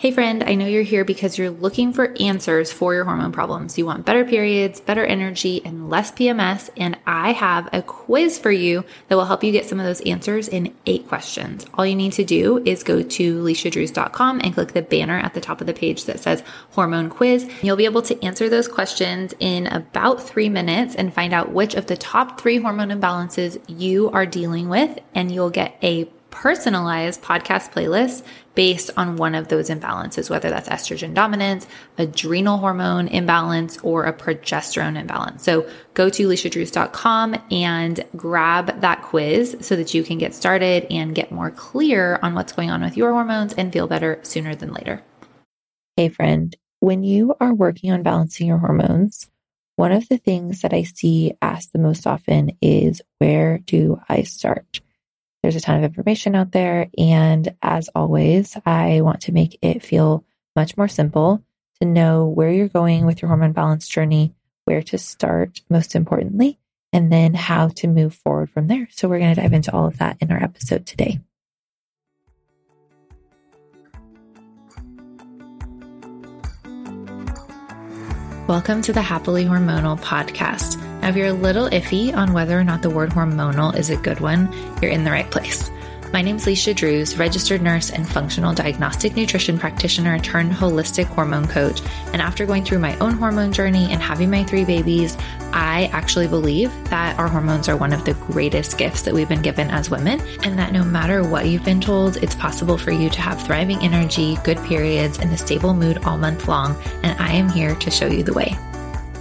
Hey, friend, I know you're here because you're looking for answers for your hormone problems. You want better periods, better energy, and less PMS. And I have a quiz for you that will help you get some of those answers in eight questions. All you need to do is go to leishadrews.com and click the banner at the top of the page that says hormone quiz. You'll be able to answer those questions in about three minutes and find out which of the top three hormone imbalances you are dealing with. And you'll get a personalized podcast playlists based on one of those imbalances, whether that's estrogen dominance, adrenal hormone imbalance, or a progesterone imbalance. So go to leishadrews.com and grab that quiz so that you can get started and get more clear on what's going on with your hormones and feel better sooner than later. Hey, friend, when you are working on balancing your hormones, one of the things that I see asked the most often is where do I start? There's a ton of information out there. And as always, I want to make it feel much more simple to know where you're going with your hormone balance journey, where to start, most importantly, and then how to move forward from there. So, we're going to dive into all of that in our episode today. Welcome to the Happily Hormonal podcast. If you're a little iffy on whether or not the word hormonal is a good one, you're in the right place. My name is Leisha Drews, registered nurse and functional diagnostic nutrition practitioner turned holistic hormone coach. And after going through my own hormone journey and having my three babies, I actually believe that our hormones are one of the greatest gifts that we've been given as women, and that no matter what you've been told, it's possible for you to have thriving energy, good periods, and a stable mood all month long. And I am here to show you the way.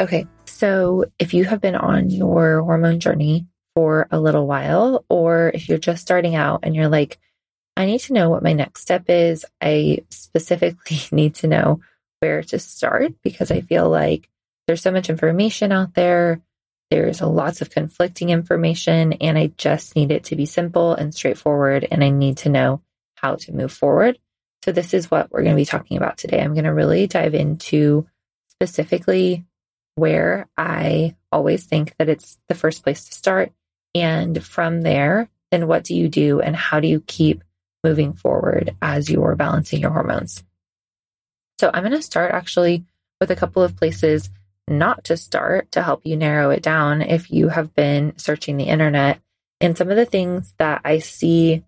Okay. So if you have been on your hormone journey for a little while, or if you're just starting out and you're like, I need to know what my next step is, I specifically need to know where to start because I feel like there's so much information out there. There's lots of conflicting information, and I just need it to be simple and straightforward. And I need to know how to move forward. So, this is what we're going to be talking about today. I'm going to really dive into specifically where I always think that it's the first place to start. And from there, then what do you do and how do you keep moving forward as you're balancing your hormones? So I'm going to start actually with a couple of places not to start to help you narrow it down if you have been searching the internet. And some of the things that I see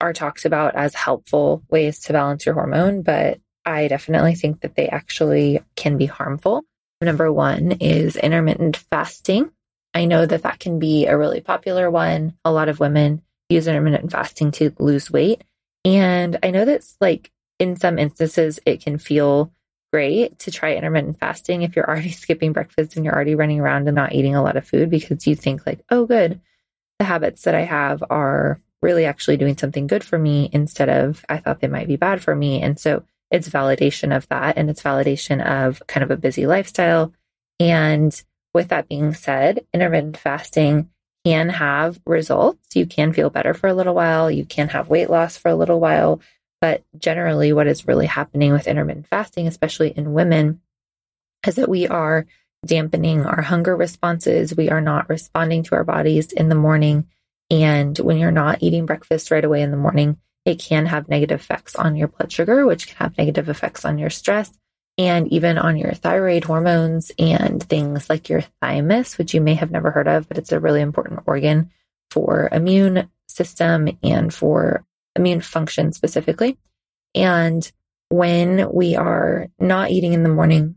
are talked about as helpful ways to balance your hormone, but I definitely think that they actually can be harmful. Number one is intermittent fasting. I know that that can be a really popular one. A lot of women use intermittent fasting to lose weight. And I know that's like in some instances, it can feel great to try intermittent fasting if you're already skipping breakfast and you're already running around and not eating a lot of food because you think, like, oh, good, the habits that I have are really actually doing something good for me instead of I thought they might be bad for me. And so it's validation of that and it's validation of kind of a busy lifestyle. And with that being said, intermittent fasting can have results. You can feel better for a little while, you can have weight loss for a little while. But generally, what is really happening with intermittent fasting, especially in women, is that we are dampening our hunger responses. We are not responding to our bodies in the morning. And when you're not eating breakfast right away in the morning, it can have negative effects on your blood sugar, which can have negative effects on your stress and even on your thyroid hormones and things like your thymus, which you may have never heard of, but it's a really important organ for immune system and for immune function specifically. And when we are not eating in the morning,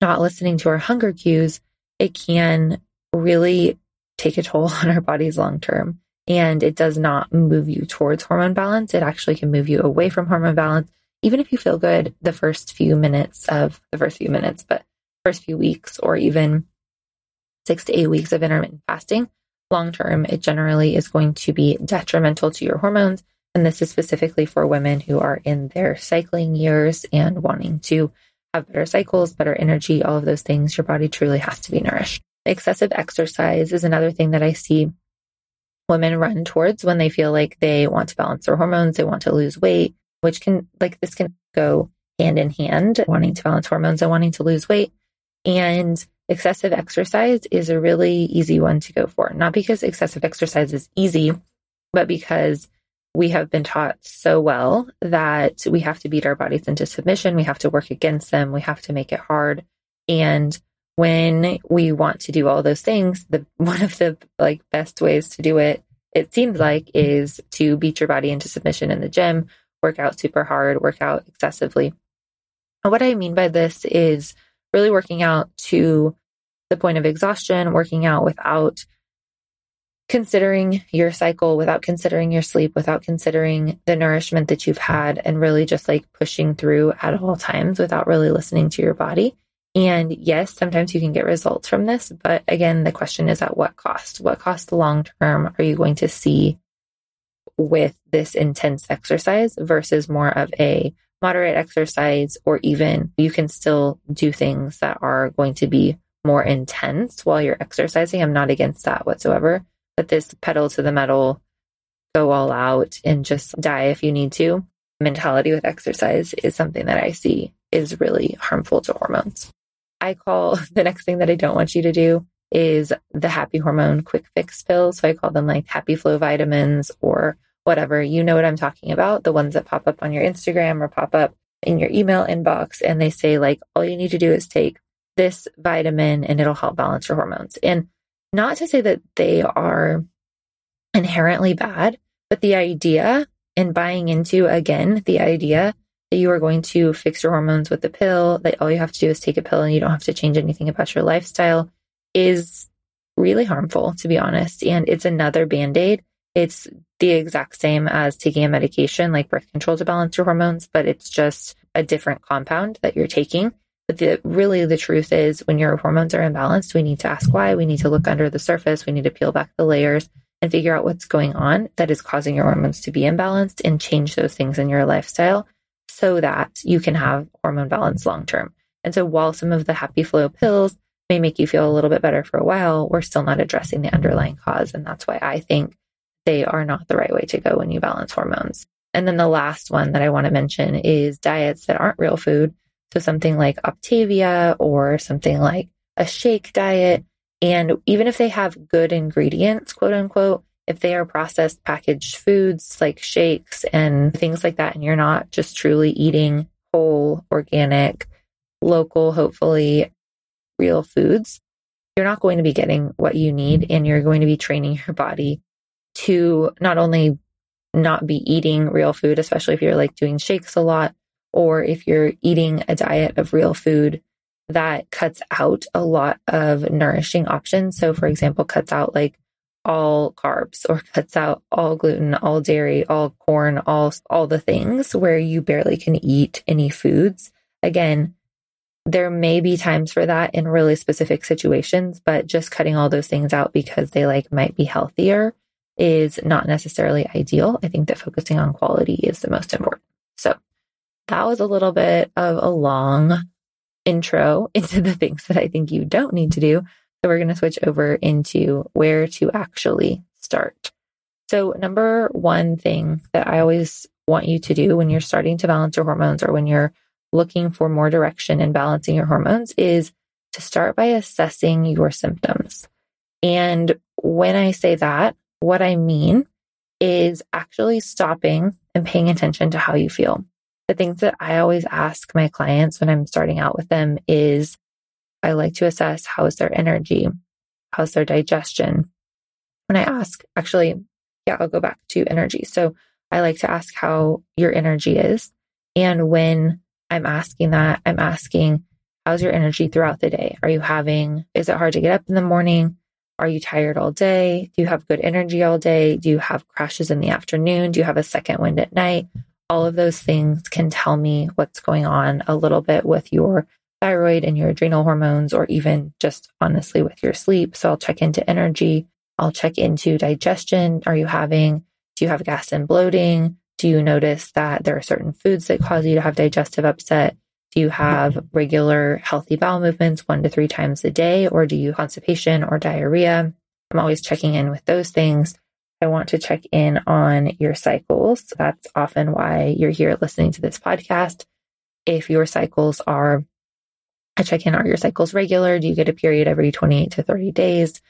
not listening to our hunger cues, it can really take a toll on our bodies long term and it does not move you towards hormone balance. It actually can move you away from hormone balance. Even if you feel good the first few minutes of the first few minutes, but first few weeks or even six to eight weeks of intermittent fasting, long term, it generally is going to be detrimental to your hormones. And this is specifically for women who are in their cycling years and wanting to have better cycles, better energy, all of those things. Your body truly has to be nourished. Excessive exercise is another thing that I see women run towards when they feel like they want to balance their hormones, they want to lose weight, which can, like, this can go hand in hand, wanting to balance hormones and wanting to lose weight. And excessive exercise is a really easy one to go for. Not because excessive exercise is easy, but because we have been taught so well that we have to beat our bodies into submission. We have to work against them. We have to make it hard. And when we want to do all those things, the one of the like best ways to do it, it seems like, is to beat your body into submission in the gym, work out super hard, work out excessively. And what I mean by this is really working out to the point of exhaustion, working out without considering your cycle, without considering your sleep, without considering the nourishment that you've had, and really just like pushing through at all times without really listening to your body. And yes, sometimes you can get results from this, but again, the question is at what cost? What cost long term are you going to see with this intense exercise versus more of a moderate exercise, or even you can still do things that are going to be more intense while you're exercising. I'm not against that whatsoever. But this pedal to the metal, go all out and just die if you need to mentality with exercise is something that I see is really harmful to hormones. I call the next thing that I don't want you to do is the happy hormone quick fix pills. So I call them like happy flow vitamins or whatever. You know what I'm talking about. The ones that pop up on your Instagram or pop up in your email inbox and they say like all you need to do is take this vitamin and it'll help balance your hormones. And not to say that they are inherently bad, but the idea and buying into again the idea that you are going to fix your hormones with a pill, that all you have to do is take a pill and you don't have to change anything about your lifestyle is really harmful, to be honest. And it's another band aid. It's the exact same as taking a medication like birth control to balance your hormones, but it's just a different compound that you're taking. But the, really, the truth is, when your hormones are imbalanced, we need to ask why. We need to look under the surface. We need to peel back the layers and figure out what's going on that is causing your hormones to be imbalanced and change those things in your lifestyle so that you can have hormone balance long term. And so, while some of the happy flow pills may make you feel a little bit better for a while, we're still not addressing the underlying cause. And that's why I think they are not the right way to go when you balance hormones. And then the last one that I want to mention is diets that aren't real food. So something like Optavia or something like a shake diet. And even if they have good ingredients, quote unquote, if they are processed packaged foods like shakes and things like that, and you're not just truly eating whole, organic, local, hopefully real foods, you're not going to be getting what you need and you're going to be training your body to not only not be eating real food, especially if you're like doing shakes a lot, or if you're eating a diet of real food that cuts out a lot of nourishing options. So, for example, cuts out like all carbs or cuts out all gluten, all dairy, all corn, all all the things where you barely can eat any foods. Again, there may be times for that in really specific situations, but just cutting all those things out because they like might be healthier is not necessarily ideal. I think that focusing on quality is the most important. So that was a little bit of a long intro into the things that I think you don't need to do. So we're going to switch over into where to actually start. So, number one thing that I always want you to do when you're starting to balance your hormones or when you're looking for more direction in balancing your hormones is to start by assessing your symptoms. And when I say that, what I mean is actually stopping and paying attention to how you feel. The things that I always ask my clients when I'm starting out with them is I like to assess how is their energy? How's their digestion? When I ask, actually, yeah, I'll go back to energy. So I like to ask how your energy is. And when I'm asking that, I'm asking, how's your energy throughout the day? Are you having, is it hard to get up in the morning? Are you tired all day? Do you have good energy all day? Do you have crashes in the afternoon? Do you have a second wind at night? All of those things can tell me what's going on a little bit with your thyroid and your adrenal hormones, or even just honestly with your sleep. So I'll check into energy. I'll check into digestion. Are you having, do you have gas and bloating? Do you notice that there are certain foods that cause you to have digestive upset? Do you have regular healthy bowel movements one to three times a day, or do you constipation or diarrhea? I'm always checking in with those things. I want to check in on your cycles. That's often why you're here listening to this podcast. If your cycles are, I check in, are your cycles regular? Do you get a period every 28 to 30 days?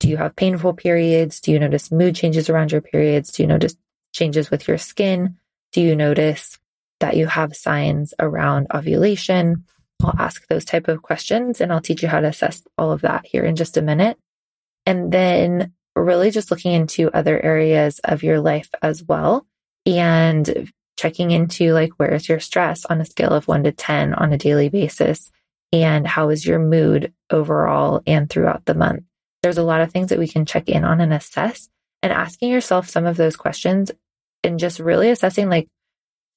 Do you have painful periods? Do you notice mood changes around your periods? Do you notice changes with your skin? Do you notice that you have signs around ovulation. I'll ask those type of questions and I'll teach you how to assess all of that here in just a minute. And then really just looking into other areas of your life as well and checking into like where's your stress on a scale of 1 to 10 on a daily basis and how is your mood overall and throughout the month. There's a lot of things that we can check in on and assess and asking yourself some of those questions and just really assessing like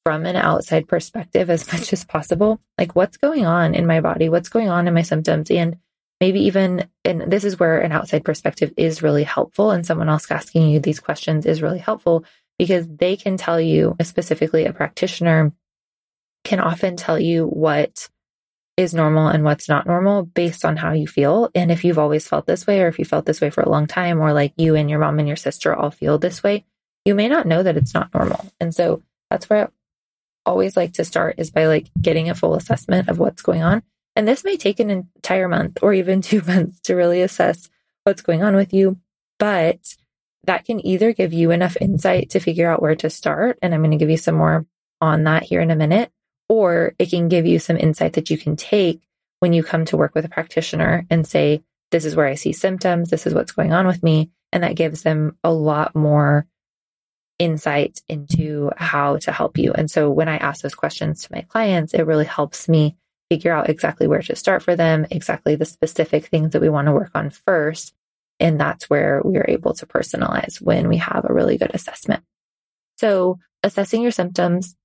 from an outside perspective as much as possible. Like, what's going on in my body? What's going on in my symptoms? And maybe even, and this is where an outside perspective is really helpful. And someone else asking you these questions is really helpful because they can tell you, specifically a practitioner can often tell you what is normal and what's not normal based on how you feel. And if you've always felt this way, or if you felt this way for a long time, or like you and your mom and your sister all feel this way, you may not know that it's not normal. And so that's where I always like to start is by like getting a full assessment of what's going on. And this may take an entire month or even two months to really assess what's going on with you. But that can either give you enough insight to figure out where to start. And I'm going to give you some more on that here in a minute. Or it can give you some insight that you can take when you come to work with a practitioner and say, this is where I see symptoms. This is what's going on with me. And that gives them a lot more insight into how to help you. And so when I ask those questions to my clients, it really helps me figure out exactly where to start for them, exactly the specific things that we want to work on first. And that's where we are able to personalize when we have a really good assessment. So assessing your symptoms,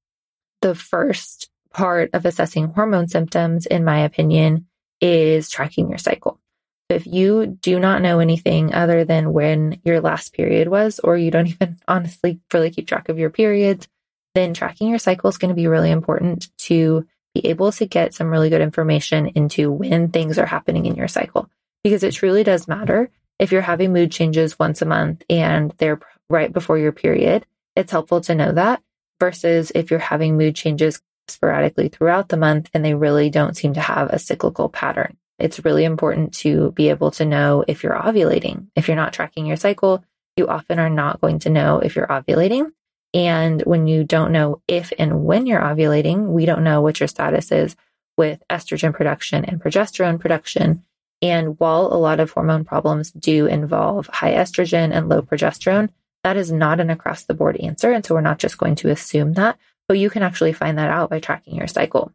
the first part of assessing hormone symptoms, in my opinion, is tracking your cycle. If you do not know anything other than when your last period was, or you don't even honestly really keep track of your periods, then tracking your cycle is going to be really important to be able to get some really good information into when things are happening in your cycle. Because it truly does matter if you're having mood changes once a month and they're right before your period. It's helpful to know that versus if you're having mood changes sporadically throughout the month and they really don't seem to have a cyclical pattern. It's really important to be able to know if you're ovulating. If you're not tracking your cycle, you often are not going to know if you're ovulating. And when you don't know if and when you're ovulating, we don't know what your status is with estrogen production and progesterone production. And while a lot of hormone problems do involve high estrogen and low progesterone, that is not an across the board answer. And so we're not just going to assume that, but you can actually find that out by tracking your cycle.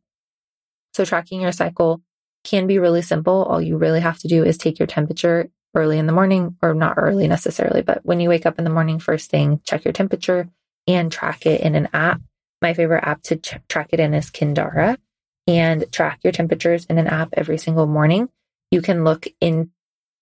So tracking your cycle can be really simple. All you really have to do is take your temperature early in the morning, or not early necessarily, but when you wake up in the morning, first thing, check your temperature and track it in an app. My favorite app to ch- track it in is Kindara and track your temperatures in an app every single morning. You can look in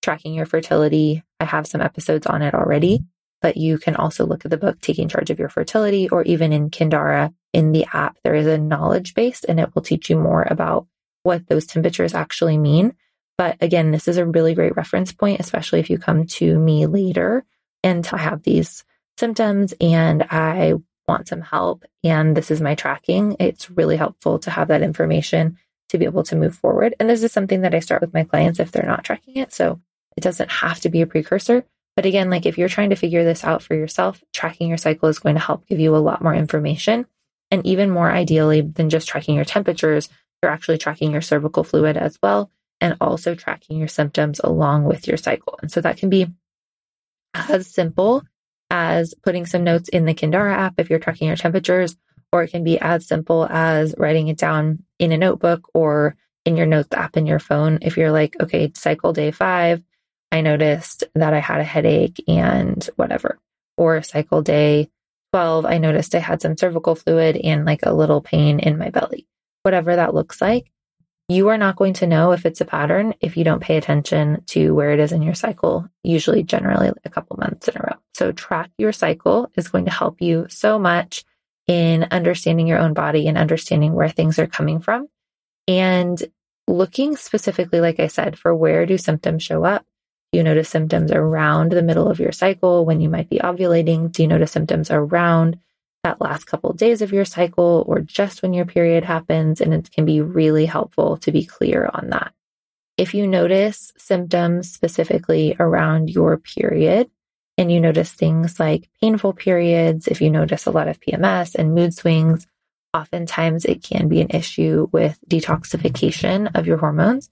tracking your fertility. I have some episodes on it already, but you can also look at the book Taking Charge of Your Fertility or even in Kindara in the app. There is a knowledge base and it will teach you more about what those temperatures actually mean. But again, this is a really great reference point, especially if you come to me later and I have these symptoms and I want some help and this is my tracking. It's really helpful to have that information to be able to move forward. And this is something that I start with my clients if they're not tracking it. So it doesn't have to be a precursor. But again, like if you're trying to figure this out for yourself, tracking your cycle is going to help give you a lot more information. And even more ideally than just tracking your temperatures, you're actually tracking your cervical fluid as well and also tracking your symptoms along with your cycle. And so that can be as simple as putting some notes in the Kindara app if you're tracking your temperatures, or it can be as simple as writing it down in a notebook or in your notes app in your phone. If you're like, okay, cycle day five, I noticed that I had a headache and whatever. Or cycle day 12, I noticed I had some cervical fluid and like a little pain in my belly whatever that looks like, You are not going to know if it's a pattern if you don't pay attention to where it is in your cycle, usually generally a couple months in a row. So track your cycle is going to help you so much in understanding your own body and understanding where things are coming from. And looking specifically, like I said, for where do symptoms show up? Do you notice symptoms around the middle of your cycle when you might be ovulating? Do you notice symptoms around that last couple of days of your cycle or just when your period happens? And it can be really helpful to be clear on that. If you notice symptoms specifically around your period, and you notice things like painful periods, if you notice a lot of PMS and mood swings, oftentimes it can be an issue with detoxification of your hormones.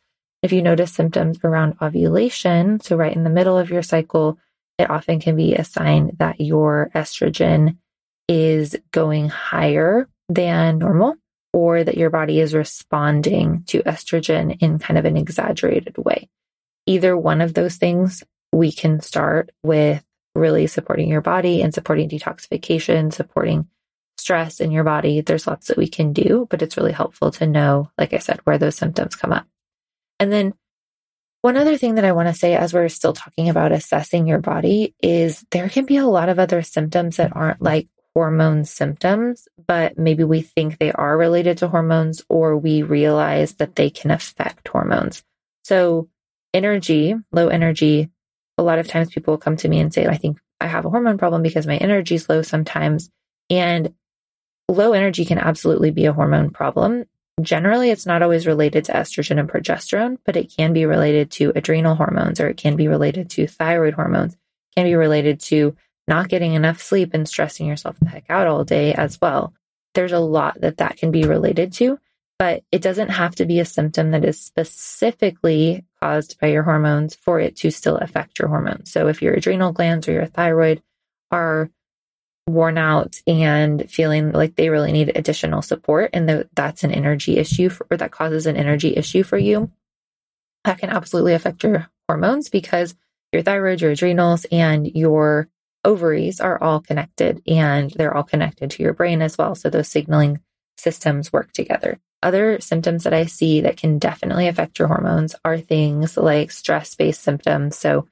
If you notice symptoms around ovulation, so right in the middle of your cycle, it often can be a sign that your estrogen is going higher than normal or that your body is responding to estrogen in kind of an exaggerated way. Either one of those things, we can start with really supporting your body and supporting detoxification, supporting stress in your body. There's lots that we can do, but it's really helpful to know, like I said, where those symptoms come up. And then one other thing that I want to say as we're still talking about assessing your body is there can be a lot of other symptoms that aren't like hormone symptoms, but maybe we think they are related to hormones or we realize that they can affect hormones. So energy, low energy, a lot of times people come to me and say, I think I have a hormone problem because my energy is low sometimes. And low energy can absolutely be a hormone problem. Generally, it's not always related to estrogen and progesterone, but it can be related to adrenal hormones or it can be related to thyroid hormones, it can be related to not getting enough sleep and stressing yourself the heck out all day as well. There's a lot that that can be related to, but it doesn't have to be a symptom that is specifically caused by your hormones for it to still affect your hormones. So if your adrenal glands or your thyroid are worn out and feeling like they really need additional support and that's an energy issue for, or that causes an energy issue for you, that can absolutely affect your hormones because your thyroid, your adrenals, and your ovaries are all connected and they're all connected to your brain as well. So those signaling systems work together. Other symptoms that I see that can definitely affect your hormones are things like stress based symptoms. So,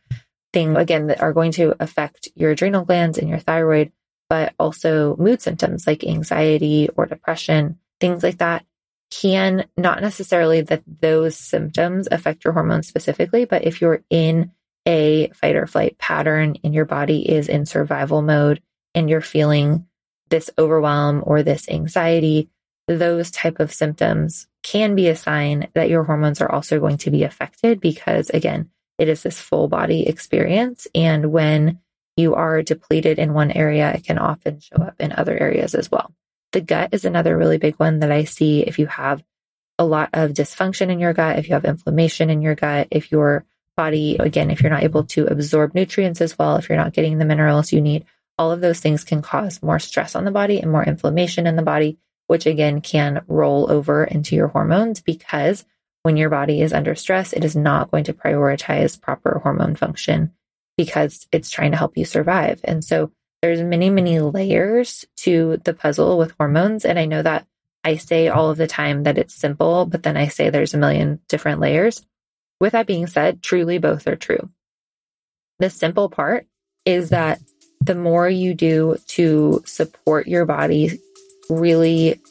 things again that are going to affect your adrenal glands and your thyroid, but also mood symptoms like anxiety or depression, things like that can not necessarily that those symptoms affect your hormones specifically, but if you're in a fight or flight pattern and your body is in survival mode and you're feeling this overwhelm or this anxiety, those type of symptoms can be a sign that your hormones are also going to be affected because again, it is this full body experience. And when you are depleted in one area, it can often show up in other areas as well. The gut is another really big one that I see if you have a lot of dysfunction in your gut, if you have inflammation in your gut, if your body, again, if you're not able to absorb nutrients as well, if you're not getting the minerals you need, all of those things can cause more stress on the body and more inflammation in the body which again can roll over into your hormones because when your body is under stress, it is not going to prioritize proper hormone function because it's trying to help you survive. And so there's many, many layers to the puzzle with hormones. And I know that I say all of the time that it's simple, but then I say there's a million different layers. With that being said, truly both are true. The simple part is that the more you do to support your body really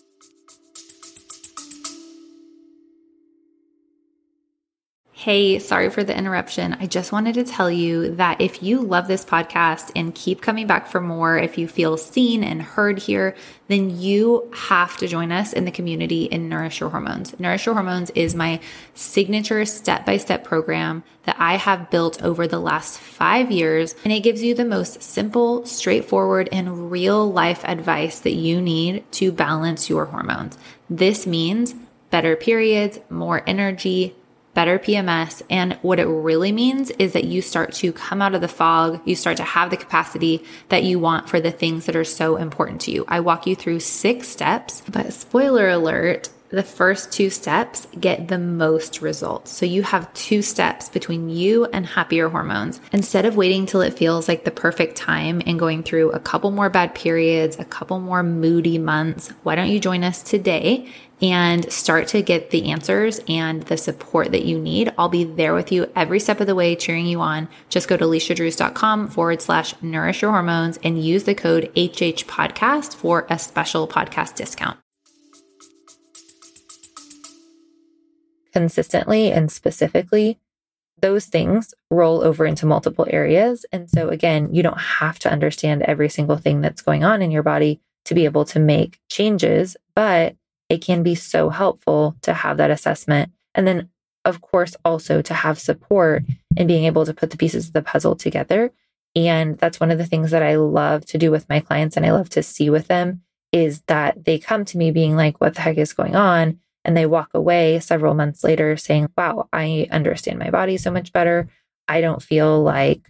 Hey, sorry for the interruption. I just wanted to tell you that if you love this podcast and keep coming back for more, if you feel seen and heard here, then you have to join us in the community in Nourish Your Hormones. Nourish Your Hormones is my signature step by step program that I have built over the last five years. And it gives you the most simple, straightforward, and real life advice that you need to balance your hormones. This means better periods, more energy, better PMS. And what it really means is that you start to come out of the fog, you start to have the capacity that you want for the things that are so important to you. I walk you through six steps, but spoiler alert, the first two steps get the most results. So you have two steps between you and happier hormones. Instead of waiting till it feels like the perfect time and going through a couple more bad periods, a couple more moody months, why don't you join us today and start to get the answers and the support that you need. I'll be there with you every step of the way, cheering you on. Just go to leishadrews.com forward slash nourish your hormones and use the code HH podcast for a special podcast discount. Consistently and specifically, those things roll over into multiple areas. And so, again, you don't have to understand every single thing that's going on in your body to be able to make changes, but it can be so helpful to have that assessment. And then, of course, also to have support and being able to put the pieces of the puzzle together. And that's one of the things that I love to do with my clients and I love to see with them is that they come to me being like, what the heck is going on? And they walk away several months later saying, wow, I understand my body so much better. I don't feel like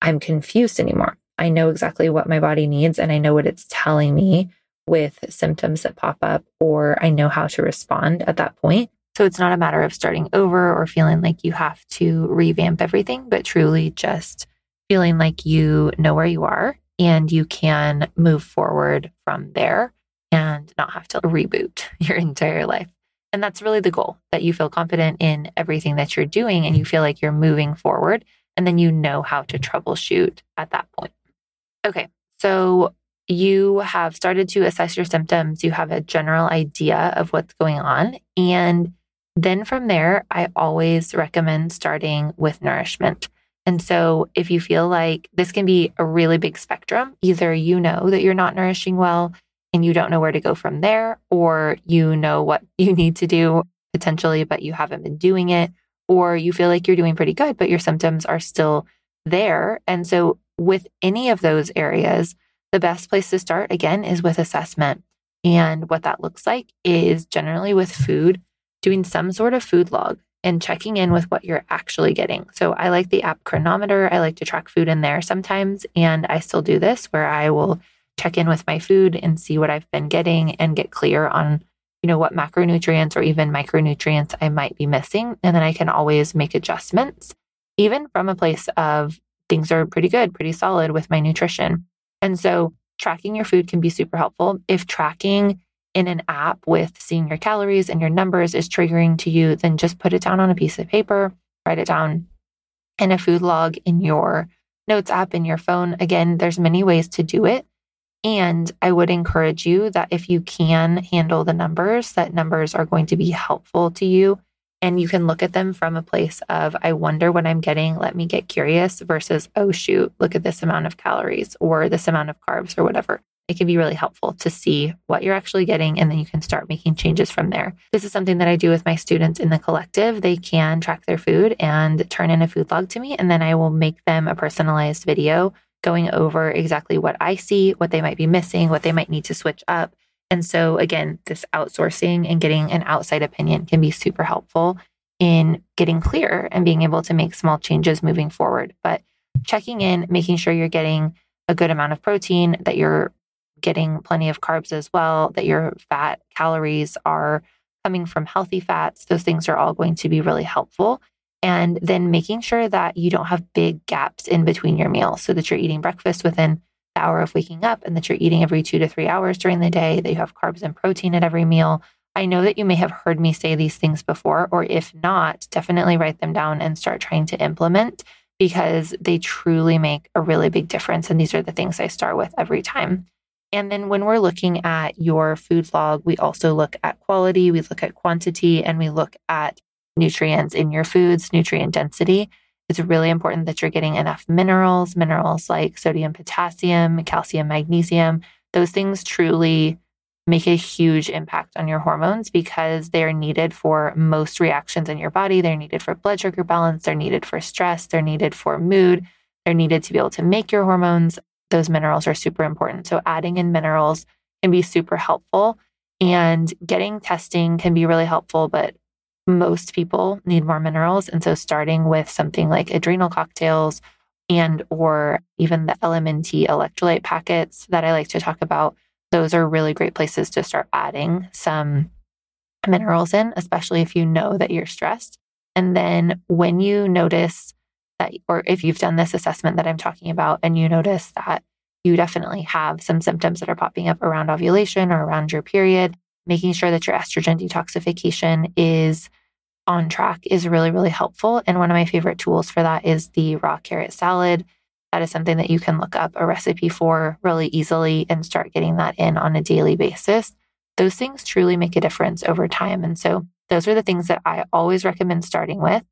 I'm confused anymore. I know exactly what my body needs and I know what it's telling me with symptoms that pop up, or I know how to respond at that point. So it's not a matter of starting over or feeling like you have to revamp everything, but truly just feeling like you know where you are and you can move forward from there and not have to reboot your entire life. And that's really the goal that you feel confident in everything that you're doing and you feel like you're moving forward. And then you know how to troubleshoot at that point. Okay. So you have started to assess your symptoms, you have a general idea of what's going on. And then from there, I always recommend starting with nourishment. And so if you feel like this can be a really big spectrum, either you know that you're not nourishing well and you don't know where to go from there, or you know what you need to do potentially, but you haven't been doing it, or you feel like you're doing pretty good, but your symptoms are still there. And so with any of those areas, the best place to start, again, is with assessment. And what that looks like is generally with food, doing some sort of food log and checking in with what you're actually getting. So I like the app Cronometer. I like to track food in there sometimes. And I still do this where I will check in with my food and see what I've been getting and get clear on, you know, what macronutrients or even micronutrients I might be missing. And then I can always make adjustments, even from a place of things are pretty good, pretty solid with my nutrition. And so tracking your food can be super helpful. If tracking in an app with seeing your calories and your numbers is triggering to you, then just put it down on a piece of paper, write it down in a food log in your notes app in your phone. Again, there's many ways to do it. And I would encourage you that if you can handle the numbers, that numbers are going to be helpful to you and you can look at them from a place of, I wonder what I'm getting. Let me get curious versus, oh, shoot, look at this amount of calories or this amount of carbs or whatever. It can be really helpful to see what you're actually getting, and then you can start making changes from there. This is something that I do with my students in the collective. They can track their food and turn in a food log to me, and then I will make them a personalized video going over exactly what I see, what they might be missing, what they might need to switch up and so, again, this outsourcing and getting an outside opinion can be super helpful in getting clear and being able to make small changes moving forward. But checking in, making sure you're getting a good amount of protein, that you're getting plenty of carbs as well, that your fat calories are coming from healthy fats, those things are all going to be really helpful. And then making sure that you don't have big gaps in between your meals so that you're eating breakfast within hour of waking up and that you're eating every two to three hours during the day, that you have carbs and protein at every meal. I know that you may have heard me say these things before, or if not, definitely write them down and start trying to implement because they truly make a really big difference. And these are the things I start with every time. And then when we're looking at your food log, we also look at quality, we look at quantity, and we look at nutrients in your foods, nutrient density. It's really important that you're getting enough minerals, minerals like sodium, potassium, calcium, magnesium. Those things truly make a huge impact on your hormones because they're needed for most reactions in your body. They're needed for blood sugar balance, they're needed for stress, they're needed for mood, they're needed to be able to make your hormones. Those minerals are super important. So, adding in minerals can be super helpful. And getting testing can be really helpful, but most people need more minerals. And so starting with something like adrenal cocktails and or even the LMNT electrolyte packets that I like to talk about, those are really great places to start adding some minerals in, especially if you know that you're stressed. And then when you notice that, or if you've done this assessment that I'm talking about and you notice that you definitely have some symptoms that are popping up around ovulation or around your period, making sure that your estrogen detoxification is on track is really, really helpful. And one of my favorite tools for that is the raw carrot salad. That is something that you can look up a recipe for really easily and start getting that in on a daily basis. Those things truly make a difference over time. And so those are the things that I always recommend starting with.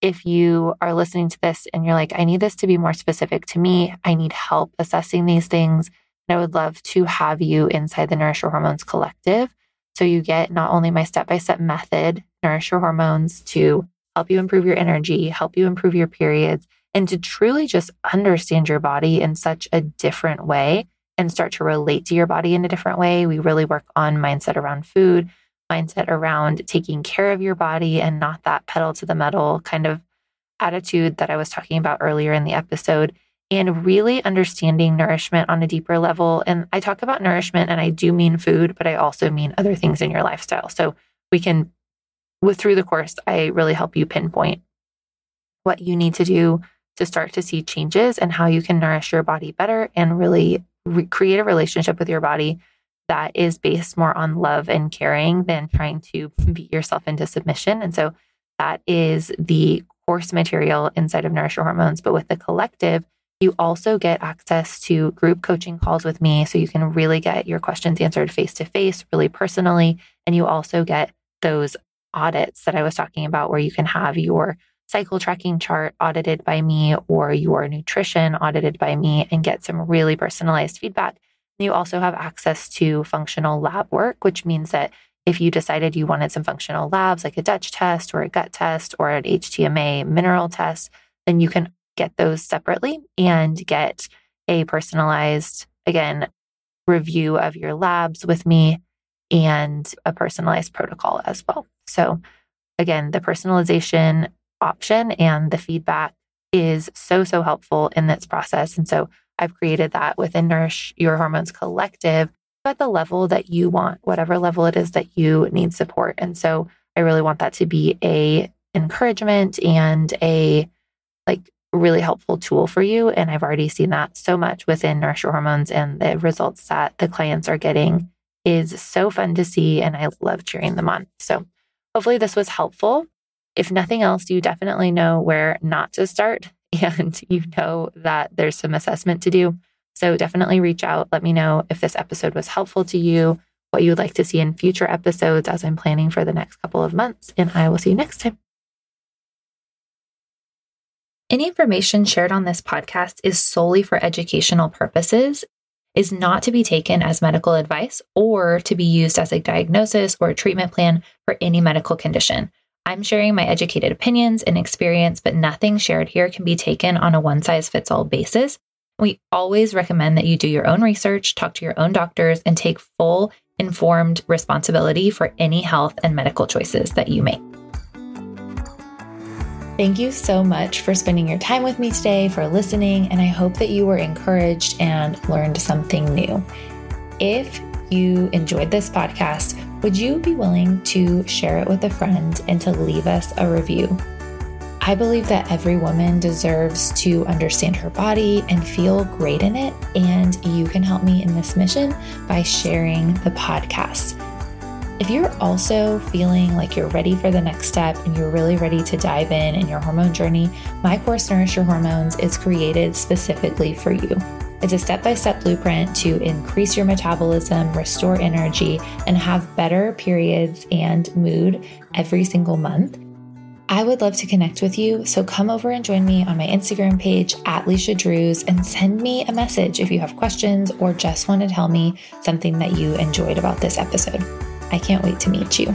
If you are listening to this and you're like, I need this to be more specific to me, I need help assessing these things. And I would love to have you inside the Nourish Your Hormones Collective. So you get not only my step by step method, Nourish Your Hormones, to help you improve your energy, help you improve your periods, and to truly just understand your body in such a different way and start to relate to your body in a different way. We really work on mindset around food, mindset around taking care of your body and not that pedal to the metal kind of attitude that I was talking about earlier in the episode. And really understanding nourishment on a deeper level. And I talk about nourishment and I do mean food, but I also mean other things in your lifestyle. So we can, with through the course, I really help you pinpoint what you need to do to start to see changes and how you can nourish your body better and really re- create a relationship with your body that is based more on love and caring than trying to beat yourself into submission. And so that is the course material inside of Nourish Your Hormones. But with the collective, you also get access to group coaching calls with me. So you can really get your questions answered face to face, really personally. And you also get those audits that I was talking about, where you can have your cycle tracking chart audited by me or your nutrition audited by me and get some really personalized feedback. You also have access to functional lab work, which means that if you decided you wanted some functional labs like a Dutch test or a gut test or an HTMA mineral test, then you can get those separately and get a personalized, again, review of your labs with me and a personalized protocol as well. So, again, the personalization option and the feedback is so, so helpful in this process. And so I've created that within Nourish Your Hormones Collective at the level that you want, whatever level it is that you need support. And so I really want that to be a encouragement and a like really helpful tool for you. And I've already seen that so much within Nourish Your Hormones and the results that the clients are getting is so fun to see. And I love cheering them on. So hopefully this was helpful. If nothing else, you definitely know where not to start and you know that there's some assessment to do. So definitely reach out. Let me know if this episode was helpful to you, what you would like to see in future episodes as I'm planning for the next couple of months. And I will see you next time. Any information shared on this podcast is solely for educational purposes, is not to be taken as medical advice or to be used as a diagnosis or a treatment plan for any medical condition. I'm sharing my educated opinions and experience, but nothing shared here can be taken on a one size fits all basis. We always recommend that you do your own research, talk to your own doctors, and take full informed responsibility for any health and medical choices that you make. Thank you so much for spending your time with me today, for listening, and I hope that you were encouraged and learned something new. If you enjoyed this podcast, would you be willing to share it with a friend and to leave us a review? I believe that every woman deserves to understand her body and feel great in it. And you can help me in this mission by sharing the podcast. If you're also feeling like you're ready for the next step and you're really ready to dive in in your hormone journey, my course Nourish Your Hormones is created specifically for you. It's a step by step blueprint to increase your metabolism, restore energy, and have better periods and mood every single month. I would love to connect with you, so come over and join me on my Instagram page at Leisha Drews and send me a message if you have questions or just want to tell me something that you enjoyed about this episode. I can't wait to meet you.